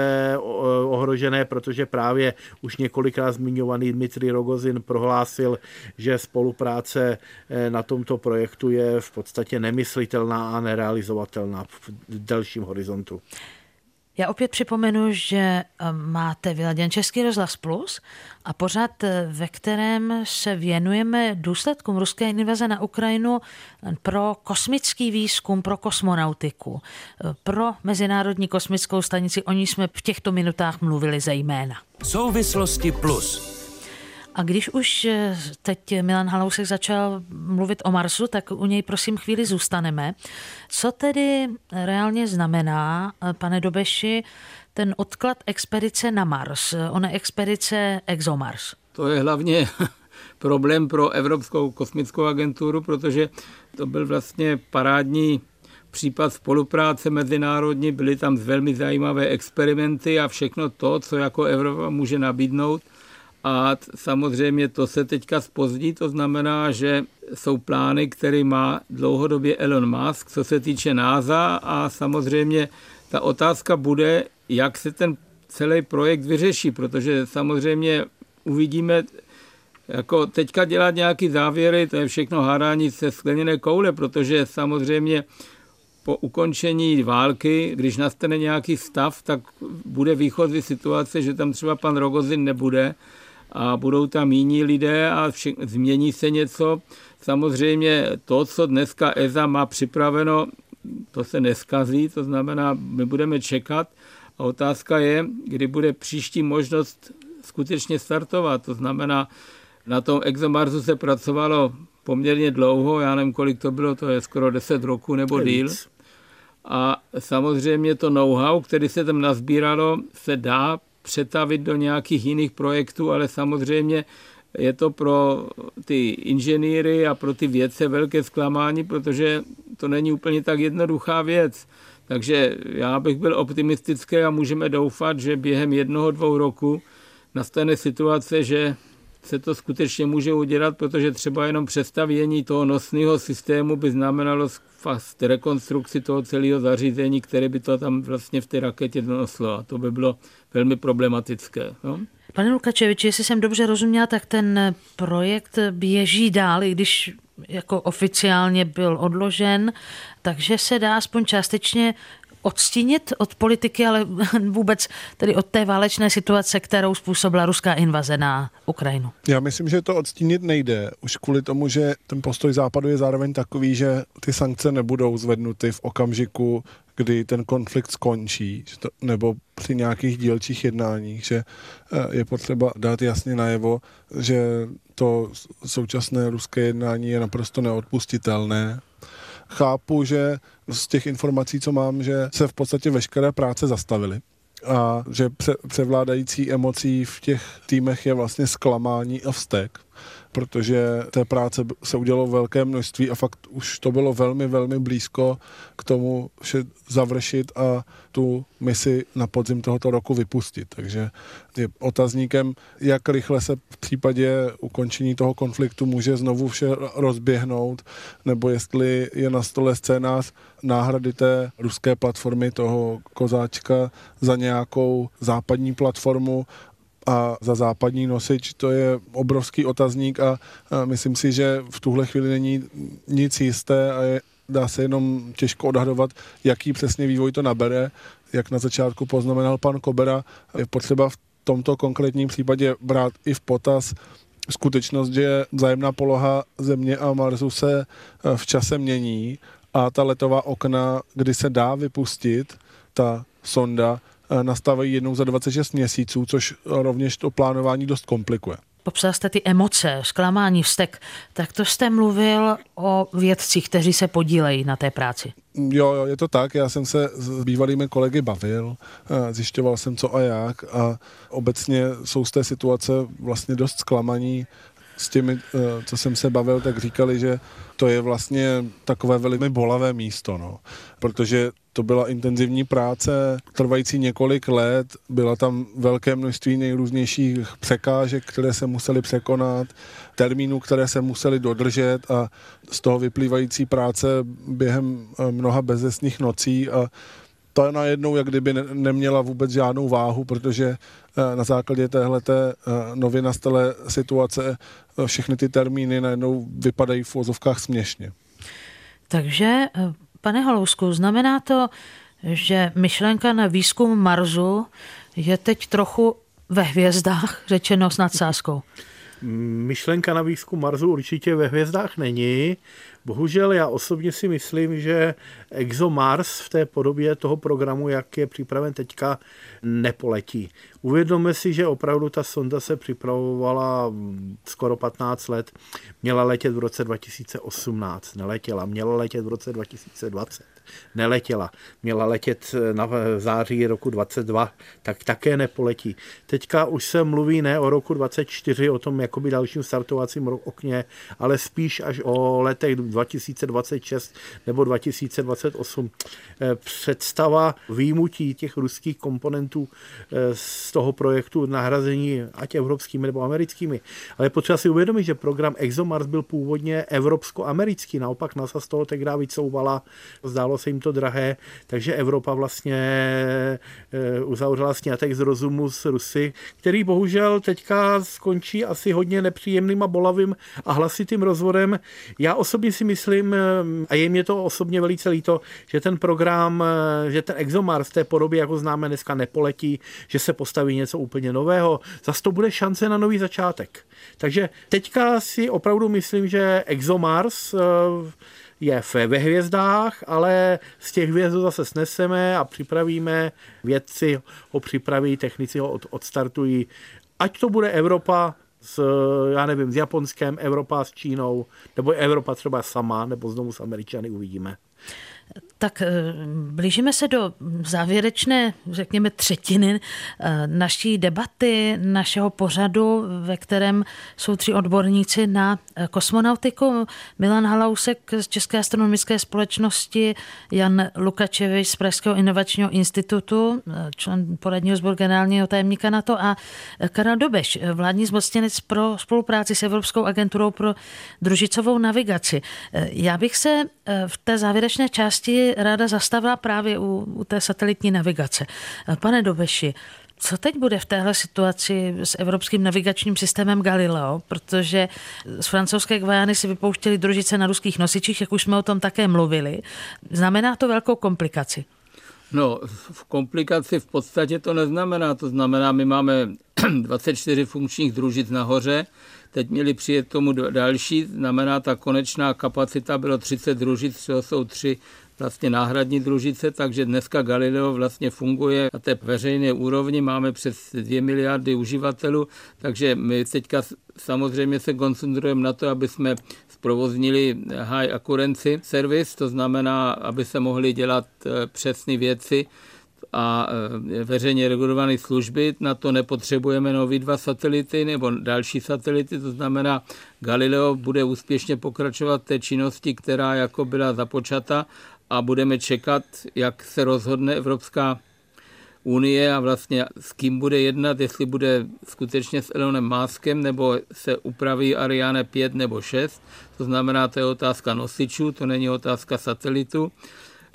Speaker 6: ohrožené, protože právě už několikrát zmiňovaný Dmitry Rogozin prohlásil, že spolupráce eh, na tomto projektu je v podstatě nemyslitelná a nerealizovatelná v delším horizontu.
Speaker 1: Já opět připomenu, že eh, máte vyladěn Český rozhlas Plus a pořád, eh, ve kterém se věnujeme důsledkům ruské invaze na Ukrajinu eh, pro kosmický výzkum, pro kosmonautiku, pro Mezinárodní kosmickou stanici. O ní jsme v těchto minutách mluvili zejména.
Speaker 2: Souvislosti Plus.
Speaker 1: A když už eh, teď Milan Halousek začal mluvit o Marsu, tak u něj prosím chvíli zůstaneme. Co tedy reálně znamená, eh, pane Dobeši, ten odklad expedice na Mars, ona expedice ExoMars?
Speaker 4: To je hlavně problém pro Evropskou kosmickou agenturu, protože to byl vlastně parádní případ spolupráce mezinárodní, byly tam velmi zajímavé experimenty a všechno to, co jako Evropa může nabídnout – a samozřejmě to se teďka spozdí, to znamená, že jsou plány, které má dlouhodobě Elon Musk, co se týče NASA a samozřejmě ta otázka bude, jak se ten celý projekt vyřeší, protože samozřejmě uvidíme, jako teďka dělat nějaký závěry, to je všechno hádání se skleněné koule, protože samozřejmě po ukončení války, když nastane nějaký stav, tak bude výchozí situace, že tam třeba pan Rogozin nebude a budou tam jiní lidé a vše, změní se něco. Samozřejmě to, co dneska EZA má připraveno, to se neskazí, to znamená, my budeme čekat a otázka je, kdy bude příští možnost skutečně startovat. To znamená, na tom ExoMarsu se pracovalo poměrně dlouho, já nevím, kolik to bylo, to je skoro 10 roku nebo díl. A samozřejmě to know-how, který se tam nazbíralo, se dá přetavit do nějakých jiných projektů, ale samozřejmě je to pro ty inženýry a pro ty vědce velké zklamání, protože to není úplně tak jednoduchá věc. Takže já bych byl optimistický a můžeme doufat, že během jednoho, dvou roku nastane situace, že se to skutečně může udělat, protože třeba jenom přestavění toho nosného systému by znamenalo fast rekonstrukci toho celého zařízení, které by to tam vlastně v té raketě donoslo. A to by bylo velmi problematické. No?
Speaker 1: Pane Lukačeviči, jestli jsem dobře rozuměla, tak ten projekt běží dál, i když jako oficiálně byl odložen, takže se dá aspoň částečně odstínit od politiky, ale vůbec tedy od té válečné situace, kterou způsobila ruská invaze na Ukrajinu?
Speaker 5: Já myslím, že to odstínit nejde. Už kvůli tomu, že ten postoj západu je zároveň takový, že ty sankce nebudou zvednuty v okamžiku, kdy ten konflikt skončí, nebo při nějakých dílčích jednáních, že eh, je potřeba dát jasně najevo, že to současné ruské jednání je naprosto neodpustitelné chápu, že z těch informací, co mám, že se v podstatě veškeré práce zastavily a že převládající emocí v těch týmech je vlastně zklamání a vztek protože té práce se udělalo velké množství a fakt už to bylo velmi, velmi blízko k tomu vše završit a tu misi na podzim tohoto roku vypustit. Takže je otazníkem, jak rychle se v případě ukončení toho konfliktu může znovu vše rozběhnout, nebo jestli je na stole scénář náhrady té ruské platformy, toho kozáčka, za nějakou západní platformu a za západní nosič, to je obrovský otazník a, myslím si, že v tuhle chvíli není nic jisté a je, dá se jenom těžko odhadovat, jaký přesně vývoj to nabere. Jak na začátku poznamenal pan Kobera, je potřeba v tomto konkrétním případě brát i v potaz skutečnost, že vzájemná poloha Země a Marsu se v čase mění a ta letová okna, kdy se dá vypustit ta sonda, nastávají jednou za 26 měsíců, což rovněž to plánování dost komplikuje.
Speaker 1: Popsal jste ty emoce, zklamání, vztek. Tak to jste mluvil o vědcích, kteří se podílejí na té práci.
Speaker 5: Jo, jo, je to tak. Já jsem se s bývalými kolegy bavil, eh, zjišťoval jsem co a jak a obecně jsou z té situace vlastně dost zklamaní s těmi, eh, co jsem se bavil, tak říkali, že to je vlastně takové velmi bolavé místo, no. protože to byla intenzivní práce trvající několik let, byla tam velké množství nejrůznějších překážek, které se musely překonat, termínů, které se musely dodržet a z toho vyplývající práce během eh, mnoha bezesných nocí a ta najednou jak kdyby neměla vůbec žádnou váhu, protože eh, na základě téhleté eh, nově nastalé situace všechny ty termíny najednou vypadají v vozovkách směšně.
Speaker 1: Takže Pane Holousku, znamená to, že myšlenka na výzkum Marsu je teď trochu ve hvězdách, řečeno s nadsázkou?
Speaker 6: Myšlenka na výzkum Marsu určitě ve hvězdách není. Bohužel já osobně si myslím, že ExoMars v té podobě toho programu, jak je připraven teďka, nepoletí. Uvědomme si, že opravdu ta sonda se připravovala skoro 15 let. Měla letět v roce 2018, neletěla. Měla letět v roce 2020 neletěla. Měla letět na září roku 22, tak také nepoletí. Teďka už se mluví ne o roku 24, o tom jakoby dalším startovacím okně, ale spíš až o letech 2026 nebo 2028. Eh, představa výjimutí těch ruských komponentů eh, z toho projektu nahrazení ať evropskými nebo americkými. Ale potřeba si uvědomit, že program ExoMars byl původně evropsko-americký, naopak NASA z toho tehdy vycouvala, zdálo se jim to drahé, takže Evropa vlastně eh, uzavřela snětek z rozumu s Rusy, který bohužel teďka skončí asi hodně nepříjemným a bolavým a hlasitým rozvodem. Já osobně si myslím, a je mě to osobně velice líto, že ten program, že ten ExoMars v té podobě, jako známe dneska, nepoletí, že se postaví něco úplně nového. Zase to bude šance na nový začátek. Takže teďka si opravdu myslím, že ExoMars eh, je ve hvězdách, ale z těch hvězd zase sneseme a připravíme, vědci ho připraví, technici ho odstartují. Ať to bude Evropa, s, já nevím, s Japonskem, Evropa s Čínou, nebo Evropa třeba sama, nebo znovu s Američany uvidíme.
Speaker 1: Tak eh, blížíme se do závěrečné, řekněme, třetiny eh, naší debaty, našeho pořadu, ve kterém jsou tři odborníci na eh, kosmonautiku. Milan Halausek z České astronomické společnosti, Jan Lukačevič z Pražského inovačního institutu, člen poradního sboru generálního tajemníka NATO a Karel Dobeš, vládní zmocněnec pro spolupráci s Evropskou agenturou pro družicovou navigaci. Já bych se v té závěrečné části ráda zastavila právě u, u té satelitní navigace. Pane Dobeši, Co teď bude v téhle situaci s evropským navigačním systémem Galileo? Protože z francouzské Guajany si vypouštěli družice na ruských nosičích, jak už jsme o tom také mluvili. Znamená to velkou komplikaci?
Speaker 4: No, v komplikaci v podstatě to neznamená. To znamená, my máme 24 funkčních družic nahoře, teď měli přijet tomu další, znamená ta konečná kapacita bylo 30 družic, z jsou tři vlastně náhradní družice, takže dneska Galileo vlastně funguje na té veřejné úrovni, máme přes 2 miliardy uživatelů, takže my teďka samozřejmě se koncentrujeme na to, aby jsme zprovoznili high accuracy service, to znamená, aby se mohly dělat eh, přesné věci, a eh, veřejně regulované služby. Na to nepotřebujeme nový dva satelity nebo další satelity, to znamená, Galileo bude úspěšně pokračovat té činnosti, která jako byla započata a budeme čekat, jak se rozhodne Evropská unie a vlastně s kým bude jednat, jestli bude skutečně s Elonem Máskem, nebo se upraví Ariane 5 nebo 6. To znamená, to je otázka nosičů, to není otázka satelitu.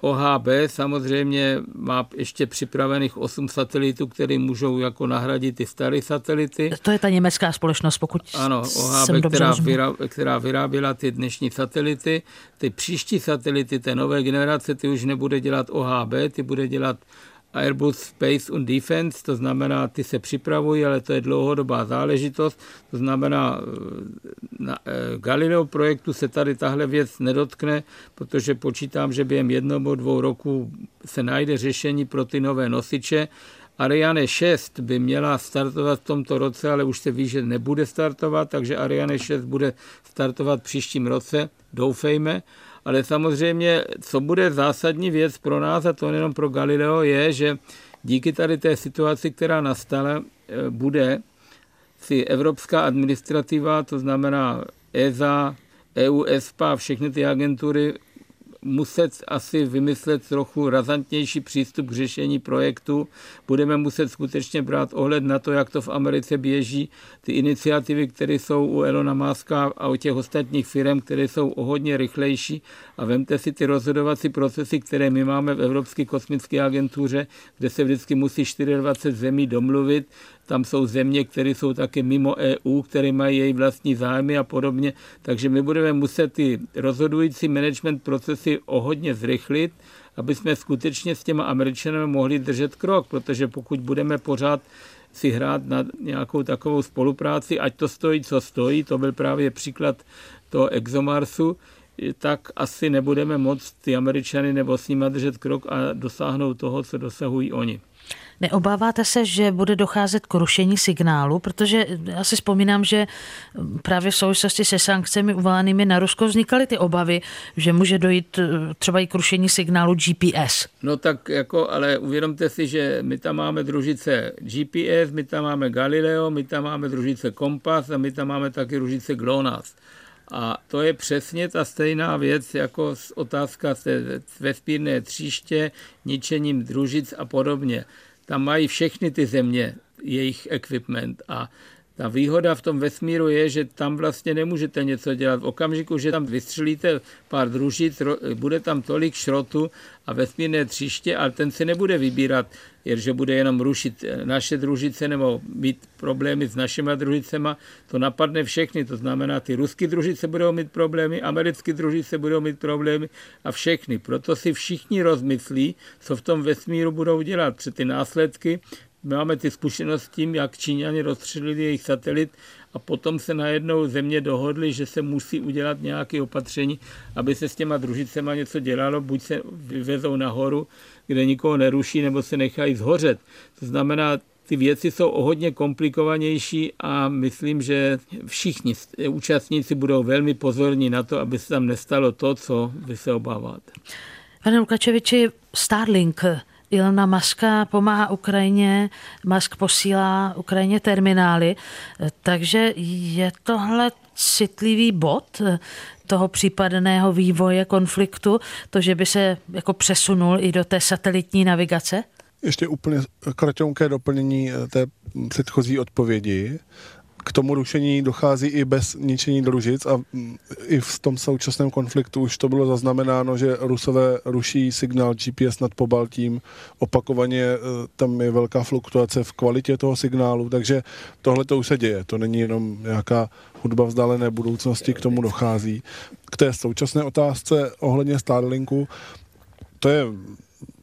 Speaker 4: OHB samozřejmě má ještě připravených 8 satelitů, které můžou jako nahradit ty staré satelity.
Speaker 1: To je ta německá společnost, pokud
Speaker 4: Ano, OHB, jsem která, vyrá, která vyráběla ty dnešní satelity. Ty příští satelity té nové generace, ty už nebude dělat OHB, ty bude dělat Airbus Space and Defense, to znamená, ty se připravují, ale to je dlouhodobá záležitost, to znamená, eh, na eh, Galileo projektu se tady tahle věc nedotkne, protože počítám, že během jednoho dvou roku se najde řešení pro ty nové nosiče. Ariane 6 by měla startovat v tomto roce, ale už se ví, že nebude startovat, takže Ariane 6 bude startovat příštím roce, doufejme. Ale samozřejmě, co bude zásadní věc pro nás, a to nejenom pro Galileo, je, že díky tady té situaci, která nastala, eh, bude si evropská administrativa, to znamená ESA, EU, ESPA, všechny ty agentury muset asi vymyslet trochu razantnější přístup k řešení projektu. Budeme muset skutečně brát ohled na to, jak to v Americe běží. Ty iniciativy, které jsou u Elona Muska a u těch ostatních firm, které jsou o hodně rychlejší. A vemte si ty rozhodovací procesy, které my máme v Evropské kosmické agentuře, kde se vždycky musí 24 zemí domluvit tam jsou země, které jsou také mimo EU, které mají její vlastní zájmy a podobně. Takže my budeme muset ty rozhodující management procesy o hodně zrychlit, aby jsme skutečně s těma Američany mohli držet krok, protože pokud budeme pořád si hrát na nějakou takovou spolupráci, ať to stojí, co stojí, to byl právě příklad toho ExoMarsu, tak asi nebudeme moct ty Američany nebo s nimi držet krok a dosáhnout toho, co dosahují oni.
Speaker 1: Neobáváte se, že bude docházet k rušení signálu? Protože já si vzpomínám, že právě v souvislosti se sankcemi uvalenými na Rusko vznikaly ty obavy, že může dojít eh, třeba i k rušení signálu GPS.
Speaker 4: No tak jako, ale uvědomte si, že my tam máme družice GPS, my tam máme Galileo, my tam máme družice Kompas a my tam máme taky družice GLONASS. A to je přesně ta stejná věc jako otázka se vesmírné tříště, ničením družic a podobně tam mají všechny ty země jejich equipment a ta výhoda v tom vesmíru je, že tam vlastně nemůžete něco dělat. V okamžiku, že tam vystřelíte pár družic, bude tam tolik šrotu a vesmírné tříště, ale ten se nebude vybírat, že bude jenom rušit naše družice nebo mít problémy s našimi družicema. To napadne všechny, to znamená, ty ruské družice budou mít problémy, americké družice budou mít problémy a všechny. Proto si všichni rozmyslí, co v tom vesmíru budou dělat, protože ty následky máme ty zkušenosti s tím, jak Číňani rozstřelili jejich satelit a potom se najednou země dohodly, že se musí udělat nějaké opatření, aby se s těma družicema něco dělalo, buď se vyvezou nahoru, kde nikoho neruší, nebo se nechají zhořet. To znamená, ty věci jsou o hodně komplikovanější a myslím, že všichni účastníci budou velmi pozorní na to, aby se tam nestalo to, co vy se obáváte.
Speaker 1: Pane Lukačeviči, Starlink Ilona Maska pomáhá Ukrajině, Musk posílá Ukrajině terminály, takže je tohle citlivý bod toho případného vývoje konfliktu, to, že by se jako přesunul i do té satelitní navigace?
Speaker 5: Ještě úplně kratonké doplnění té předchozí odpovědi. K tomu rušení dochází i bez ničení družic a mm, i v tom současném konfliktu už to bylo zaznamenáno, že Rusové ruší signál GPS nad Pobaltím. Opakovaně e, tam je velká fluktuace v kvalitě toho signálu, takže tohle to už se děje. To není jenom nějaká hudba vzdálené budoucnosti, k tomu dochází. K té současné otázce ohledně Starlinku, to je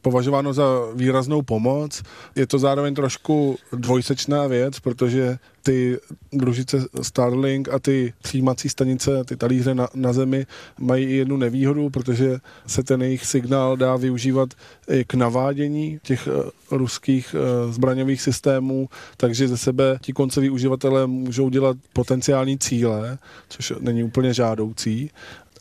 Speaker 5: považováno za výraznou pomoc. Je to zároveň trošku dvojsečná věc, protože ty družice Starlink a ty přijímací stanice, ty talíře na, na zemi mají i jednu nevýhodu, protože se ten jejich signál dá využívat i k navádění těch uh, ruských uh, zbraňových systémů, takže ze sebe ti koncoví uživatelé můžou dělat potenciální cíle, což není úplně žádoucí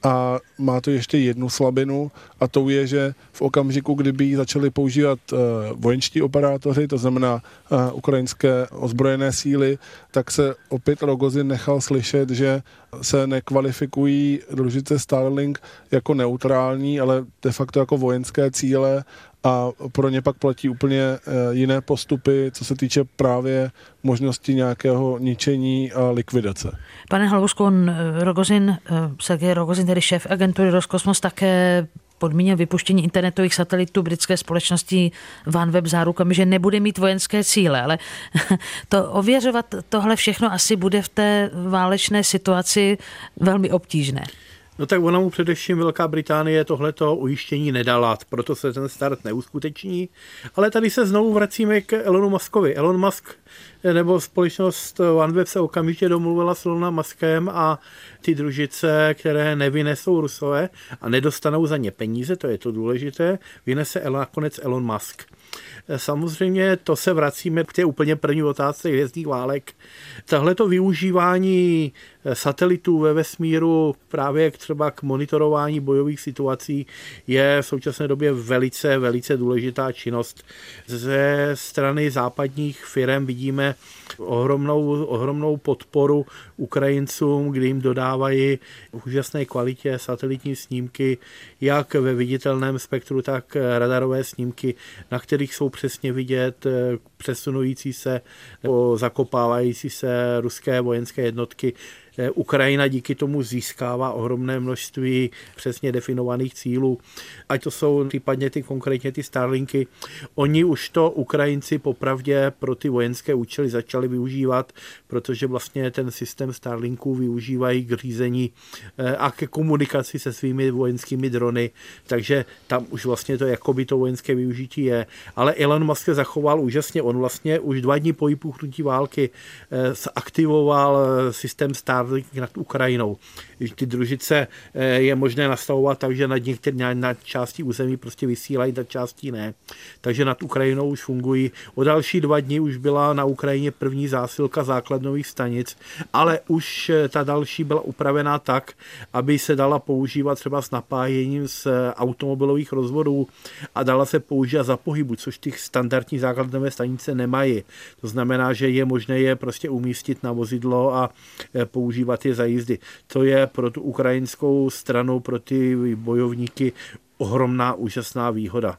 Speaker 5: a má to ještě jednu slabinu a to je, že v okamžiku, kdyby ji začali používat uh, vojenští operátoři, to znamená uh, ukrajinské ozbrojené síly, tak se opět Rogozin nechal slyšet, že se nekvalifikují družice Starlink jako neutrální, ale de facto jako vojenské cíle a pro ně pak platí úplně eh, jiné postupy, co se týče právě možnosti nějakého ničení a likvidace.
Speaker 1: Pane Hlavusku, on eh, Rogozin, eh, Sergej Rogozin, tedy šéf agentury Roskosmos, také podmínil vypuštění internetových satelitů britské společnosti OneWeb zárukami, že nebude mít vojenské cíle, ale to ověřovat tohle všechno asi bude v té válečné situaci velmi obtížné.
Speaker 6: No tak ona mu především Velká Británie tohleto ujištění nedala, proto se ten start neuskuteční. Ale tady se znovu vracíme k Elonu Muskovi. Elon Musk nebo společnost OneWeb se okamžitě domluvila s Elonem Muskem a ty družice, které nevynesou Rusové a nedostanou za ně peníze, to je to důležité, vynese nakonec Elon Musk. Samozřejmě to se vracíme k té úplně první otázce hvězdných válek. Tahle to využívání satelitů ve vesmíru právě třeba k monitorování bojových situací je v současné době velice, velice důležitá činnost. Ze strany západních firm vidíme ohromnou, ohromnou podporu Ukrajincům, kdy jim dodávají v úžasné kvalitě satelitní snímky, jak ve viditelném spektru, tak radarové snímky, na kterých jsou přesně vidět přesunující se nebo zakopávající se ruské vojenské jednotky. Eh, Ukrajina díky tomu získává ohromné množství přesně definovaných cílů, ať to jsou případně ty konkrétně ty Starlinky. Oni už to Ukrajinci popravdě pro ty vojenské účely začali využívat, protože vlastně ten systém Starlinků využívají k řízení eh, a ke komunikaci se svými vojenskými drony, takže tam už vlastně to jakoby to vojenské využití je. Ale Elon Musk se zachoval úžasně, on vlastně už dva dny po vypuknutí války eh, zaktivoval systém Starlink nad Ukrajinou. Ty družice eh, je možné nastavovat tak, že nad některé na části území prostě vysílají, na části ne. Takže nad Ukrajinou už fungují. O další dva dny už byla na Ukrajině první zásilka základnových stanic, ale už eh, ta další byla upravená tak, aby se dala používat třeba s napájením z automobilových rozvodů a dala se používat za pohybu, což ty standardní základnové stanice nemají. To znamená, že je možné je prostě umístit na vozidlo a eh, používat je za jízdy. To je pro tu ukrajinskou stranu, pro ty bojovníky ohromná, úžasná výhoda.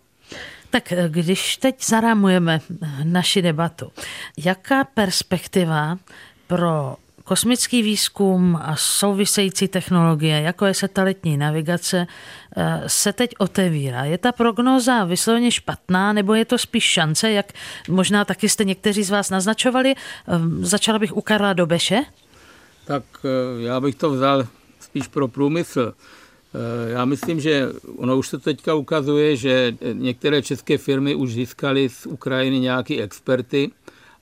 Speaker 1: Tak eh, když teď zarámujeme naši debatu, jaká perspektiva pro kosmický výzkum a související technologie, jako je satelitní navigace, eh, se teď otevírá. Je ta prognóza vysloveně špatná, nebo je to spíš šance, jak možná taky jste někteří z vás naznačovali? Ehm, začala bych u Karla Dobeše
Speaker 4: tak eh, já bych to vzal spíš pro průmysl. Eh, já myslím, že ono už se teďka ukazuje, že některé české firmy už získaly z Ukrajiny nějaký experty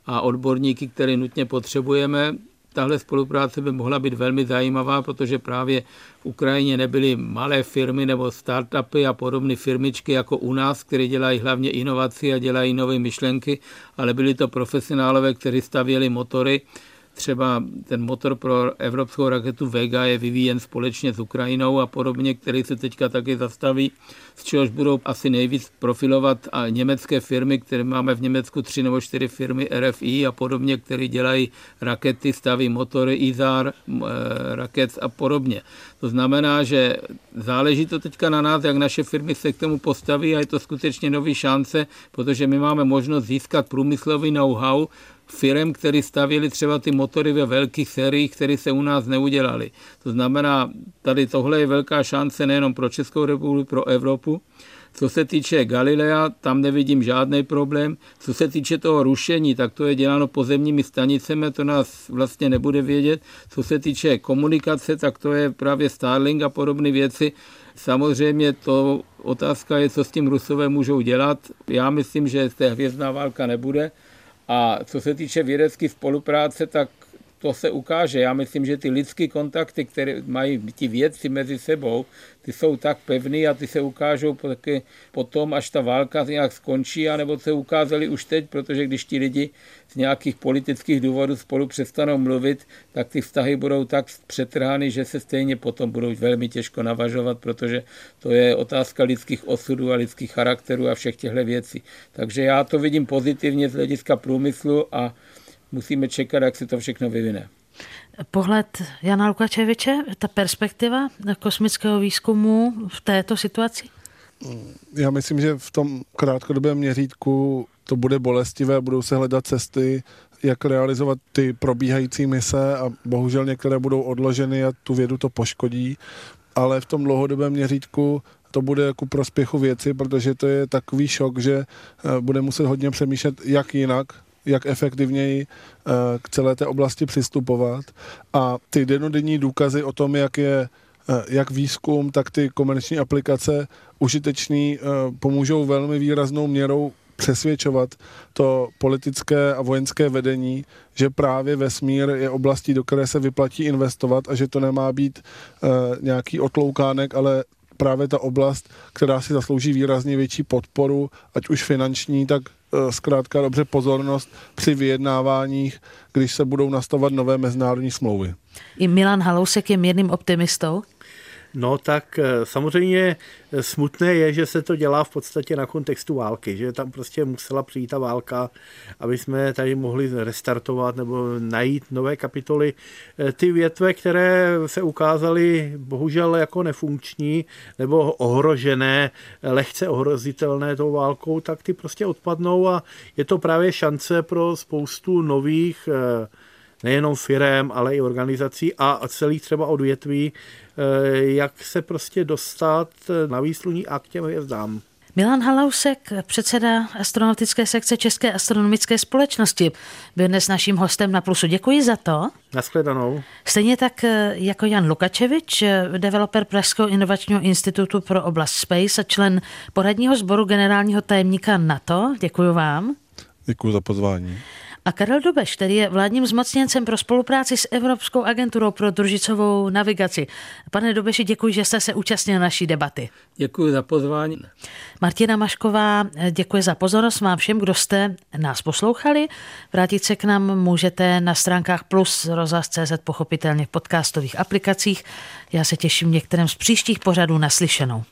Speaker 4: a odborníky, které nutně potřebujeme. Tahle spolupráce by mohla být velmi zajímavá, protože právě v Ukrajině nebyly malé firmy nebo startupy a podobné firmičky jako u nás, které dělají hlavně inovaci a dělají nové myšlenky, ale byly to profesionálové, kteří stavěli motory třeba ten motor pro evropskou raketu Vega je vyvíjen společně s Ukrajinou a podobně, který se teďka taky zastaví, z čehož budou asi nejvíc profilovat a německé firmy, které máme v Německu tři nebo čtyři firmy RFI a podobně, které dělají rakety, staví motory IZAR, eh, raket a podobně. To znamená, že záleží to teďka na nás, jak naše firmy se k tomu postaví a je to skutečně nový šance, protože my máme možnost získat průmyslový know-how, firm, které stavěli třeba ty motory ve velkých sériích, které se u nás neudělali. To znamená, tady tohle je velká šance nejenom pro Českou republiku, pro Evropu, co se týče Galilea, tam nevidím žádný problém. Co se týče toho rušení, tak to je děláno pozemními stanicemi, to nás vlastně nebude vědět. Co se týče komunikace, tak to je právě Starlink a podobné věci. Samozřejmě to otázka je, co s tím Rusové můžou dělat. Já myslím, že té hvězdná válka nebude. A co se týče vědecké spolupráce, tak to se ukáže. Já myslím, že ty lidské kontakty, které mají ti vědci mezi sebou, ty jsou tak pevný a ty se ukážou potom, až ta válka nějak skončí, anebo se ukázali už teď, protože když ti lidi z nějakých politických důvodů spolu přestanou mluvit, tak ty vztahy budou tak přetrhány, že se stejně potom budou velmi těžko navažovat, protože to je otázka lidských osudů a lidských charakterů a všech těchto věcí. Takže já to vidím pozitivně z hlediska průmyslu a musíme čekat, jak se to všechno vyvine.
Speaker 1: Pohled Jana Lukačeviče, ta perspektiva kosmického výzkumu v této situaci?
Speaker 5: Já myslím, že v tom krátkodobém měřítku to bude bolestivé, budou se hledat cesty, jak realizovat ty probíhající mise a bohužel některé budou odloženy a tu vědu to poškodí, ale v tom dlouhodobém měřítku to bude jako prospěchu věci, protože to je takový šok, že eh, bude muset hodně přemýšlet, jak jinak jak efektivněji eh, k celé té oblasti přistupovat. A ty denodenní důkazy o tom, jak je eh, jak výzkum, tak ty komerční aplikace užitečný eh, pomůžou velmi výraznou měrou přesvědčovat to politické a vojenské vedení, že právě vesmír je oblastí, do které se vyplatí investovat a že to nemá být nějaký otloukánek, ale právě ta oblast, která si zaslouží výrazně větší podporu, ať už finanční, tak zkrátka dobře pozornost při vyjednáváních, když se budou nastavovat nové mezinárodní smlouvy.
Speaker 1: I Milan Halousek je mírným optimistou?
Speaker 6: No tak eh, samozřejmě smutné je, že se to dělá v podstatě na kontextu války, že tam prostě musela přijít ta válka, aby jsme tady mohli restartovat nebo najít nové kapitoly. Eh, ty větve, které se ukázaly bohužel jako nefunkční nebo ohrožené, lehce ohrozitelné tou válkou, tak ty prostě odpadnou a je to právě šance pro spoustu nových eh, nejenom firem, ale i organizací a celých třeba odvětví, eh, jak se prostě dostat na výsluní a k těm hvězdám.
Speaker 1: Milan Halausek, předseda astronautické sekce České astronomické společnosti, byl dnes naším hostem na Plusu. Děkuji za to.
Speaker 6: Naschledanou.
Speaker 1: Stejně tak eh, jako Jan Lukačevič, eh, developer Pražského inovačního institutu pro oblast Space a člen poradního sboru generálního tajemníka NATO. Děkuji vám.
Speaker 5: Děkuji za pozvání
Speaker 1: a Karel Dobeš, který je vládním zmocněncem pro spolupráci s Evropskou agenturou pro družicovou navigaci. Pane Dobeši, děkuji, že jste se účastnil naší debaty.
Speaker 4: Děkuji za pozvání.
Speaker 1: Martina Mašková, děkuji za pozornost vám všem, kdo jste nás poslouchali. Vrátit se k nám můžete na stránkách plus rozhlas.cz pochopitelně v podcastových aplikacích. Já se těším některém z příštích pořadů naslyšenou.